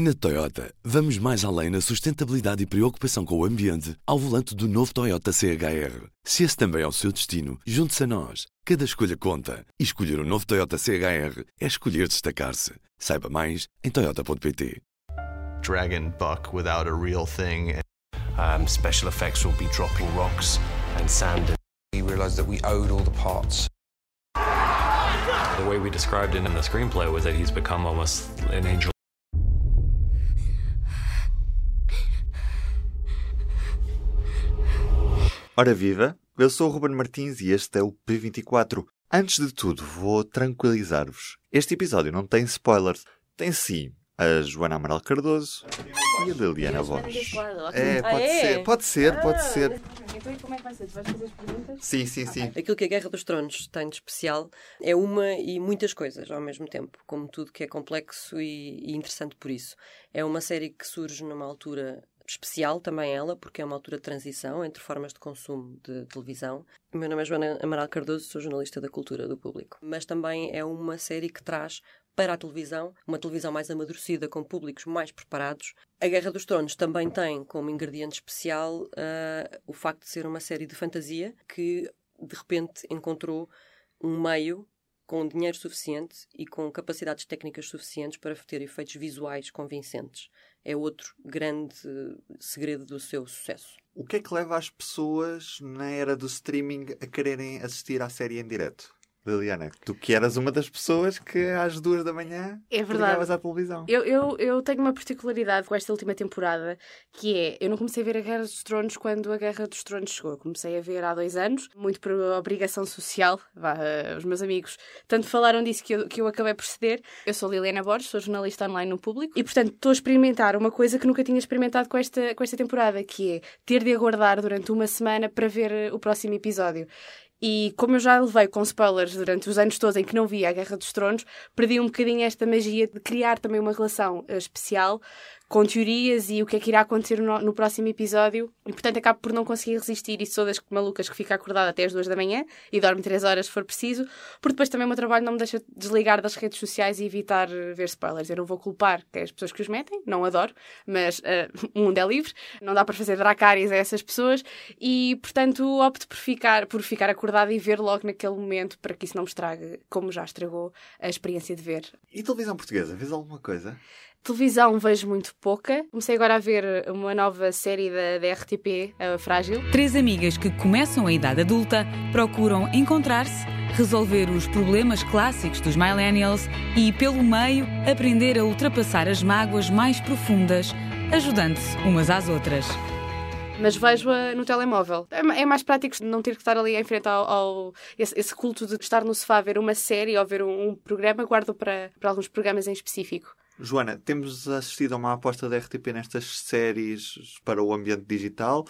Na Toyota, vamos mais além na sustentabilidade e preocupação com o ambiente ao volante do novo Toyota CHR. Se esse também é o seu destino, junte-se a nós. Cada escolha conta. E escolher o um novo Toyota CHR é escolher destacar-se. Saiba mais em Toyota.pt. Dragon buck without a real thing. Um, special effects will be dropping rocks and sand. We realised that we owed all the parts. The way we described it in the screenplay was that he's become almost an angel. Ora viva, eu sou o Ruben Martins e este é o P24. Antes de tudo, vou tranquilizar-vos. Este episódio não tem spoilers. Tem sim a Joana Amaral Cardoso e a Liliana Borges. É, pode Ah, é? ser, pode ser, pode ser. Então, como é que vai ser? Tu vais fazer as perguntas? Sim, sim, sim. Aquilo que a Guerra dos Tronos tem de especial é uma e muitas coisas ao mesmo tempo, como tudo que é complexo e, e interessante por isso. É uma série que surge numa altura especial também ela, porque é uma altura de transição entre formas de consumo de televisão. O meu nome é Joana Amaral Cardoso, sou jornalista da cultura do público. Mas também é uma série que traz para a televisão, uma televisão mais amadurecida, com públicos mais preparados. A Guerra dos Tronos também tem como ingrediente especial uh, o facto de ser uma série de fantasia que de repente encontrou um meio com dinheiro suficiente e com capacidades técnicas suficientes para ter efeitos visuais convincentes. É outro grande segredo do seu sucesso. O que é que leva as pessoas na era do streaming a quererem assistir à série em direto? Liliana, tu que eras uma das pessoas que às duas da manhã É ligavas à televisão. Eu, eu, eu tenho uma particularidade com esta última temporada, que é, eu não comecei a ver a Guerra dos Tronos quando a Guerra dos Tronos chegou. Eu comecei a ver há dois anos, muito por obrigação social. Vá, eh, os meus amigos tanto falaram disso que eu, que eu acabei por ceder. Eu sou Liliana Borges, sou jornalista online no público, e portanto estou a experimentar uma coisa que nunca tinha experimentado com esta, com esta temporada, que é ter de aguardar durante uma semana para ver eh, o próximo episódio. E como eu já levei com spoilers durante os anos todos em que não via a Guerra dos Tronos, perdi um bocadinho esta magia de criar também uma relação uh, especial com teorias e o que é que irá acontecer no, no, próximo episódio. E portanto acabo por não conseguir resistir e sou das malucas que fica acordada até as duas da manhã e dorme três horas se for preciso, porque depois também o meu trabalho não me deixa desligar das redes sociais e evitar uh, ver spoilers. Eu não vou culpar que é as pessoas que os metem, não adoro, mas uh, o mundo é livre, não dá para fazer dracárias a essas pessoas e portanto opto por ficar, por ficar acordada e ver logo naquele momento para que isso não me estrague, como já estragou a experiência de ver. E televisão portuguesa, vês alguma coisa? Televisão vejo muito pouca. Comecei agora a ver uma nova série da, da RTP, a Frágil. Três amigas que começam a idade adulta procuram encontrar-se, resolver os problemas clássicos dos millennials e, pelo meio, aprender a ultrapassar as mágoas mais profundas, ajudando-se umas às outras mas vejo-a no telemóvel. É mais prático não ter que estar ali em frente ao, ao esse, esse, culto de estar no sofá a ver uma série ou ver um, um programa, guardo para, para alguns programas em específico. Joana, temos assistido a uma aposta da RTP nestas séries para o ambiente digital.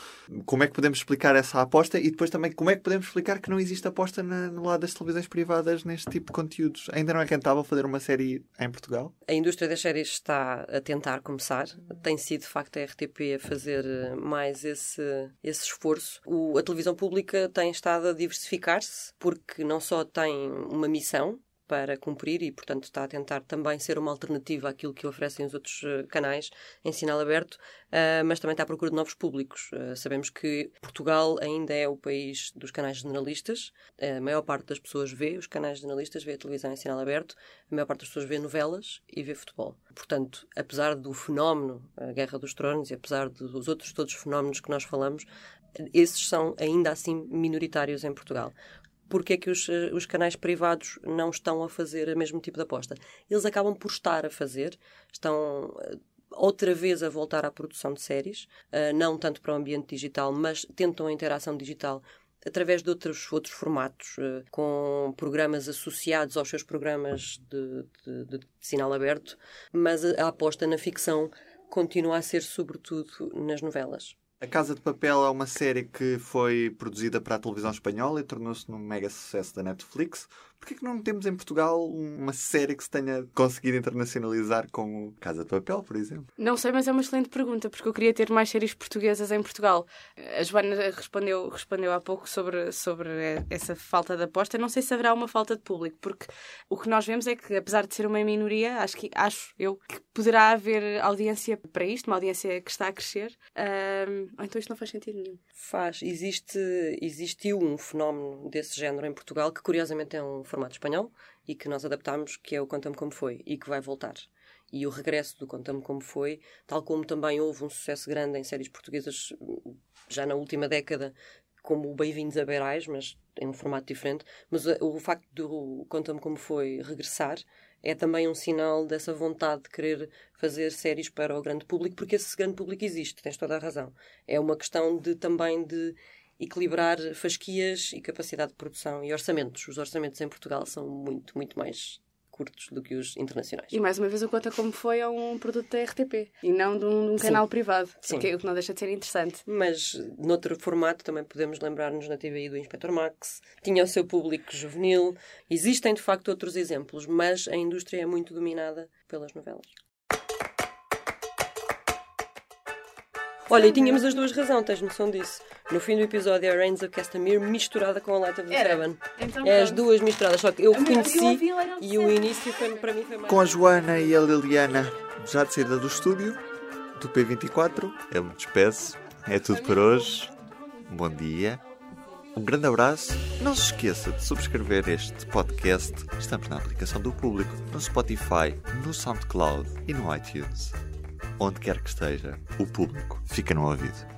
Como é que podemos explicar essa aposta e depois também como é que podemos explicar que não existe aposta na, no lado das televisões privadas neste tipo de conteúdos? Ainda não é rentável fazer uma série em Portugal? A indústria das séries está a tentar começar. Tem sido, de facto, a RTP a fazer mais esse, esse esforço. O, a televisão pública tem estado a diversificar-se porque não só tem uma missão, para cumprir e, portanto, está a tentar também ser uma alternativa àquilo que oferecem os outros uh, canais em sinal aberto, uh, mas também está à procura de novos públicos. Uh, sabemos que Portugal ainda é o país dos canais generalistas, a maior parte das pessoas vê os canais generalistas, vê a televisão em sinal aberto, a maior parte das pessoas vê novelas e vê futebol. Portanto, apesar do fenómeno, a Guerra dos Tronos, e apesar dos outros todos os fenómenos que nós falamos, esses são ainda assim minoritários em Portugal porque é que os, os, canais privados não estão a fazer o mesmo tipo de aposta. Eles acabam por estar a fazer, estão outra vez a voltar à produção de séries, uh, não tanto para o ambiente digital, mas tentam a interação digital através de outros, outros formatos, uh, com programas associados aos seus programas de, de, de sinal aberto, mas a, a aposta na ficção continua a ser sobretudo nas novelas. A Casa de Papel é uma série que foi produzida para a televisão espanhola e tornou-se num mega sucesso da Netflix. Porquê que não temos em Portugal uma série que se tenha conseguido internacionalizar com Casa de Papel, por exemplo? Não sei, mas é uma excelente pergunta, porque eu queria ter mais séries portuguesas em Portugal. A Joana respondeu, respondeu há pouco sobre, sobre essa falta de aposta. Não sei se haverá uma falta de público, porque o que nós vemos é que, apesar de ser uma minoria, acho, que, acho eu que poderá haver audiência para isto, uma audiência que está a crescer. Um, então isto não faz sentido nenhum. Faz. Existe, existiu um fenómeno desse género em Portugal, que curiosamente é um formato espanhol e que nós adaptámos, que é o Conta-me Como Foi e que vai voltar. E o regresso do Conta-me Como Foi, tal como também houve um sucesso grande em séries portuguesas já na última década, como o Bem-vindos a Beirais, mas em um formato diferente. Mas o, o facto do Conta-me Como Foi regressar é também um sinal dessa vontade de querer fazer séries para o grande público, porque esse grande público existe, tens toda a razão. É uma questão de também de equilibrar fasquias e capacidade de produção e orçamentos. Os orçamentos em Portugal são muito, muito mais curtos do que os internacionais. E mais uma vez o Conta Como Foi é um produto da RTP e não de um, de um canal privado, Sim. o que, o que não deixa de ser interessante. Mas noutro formato também podemos lembrar-nos na TVI do Inspector Max, tinha o seu público juvenil. Existem de facto outros exemplos, mas a indústria é muito dominada pelas novelas. Olha, e tínhamos as duas razões, tens noção disso. No fim do episódio, a Reigns of Castamere misturada com a Light of the Era. Seven. Então, é as duas misturadas, só que eu reconheci e o início foi, para mim foi mais. Com a Joana e a Liliana já de saída do estúdio, do P24, eu me despeço. É tudo por hoje. Bom dia. Um grande abraço. Não se esqueça de subscrever este podcast. Estamos na aplicação do público, no Spotify, no SoundCloud e no iTunes. Onde quer que esteja, o público fica no ouvido.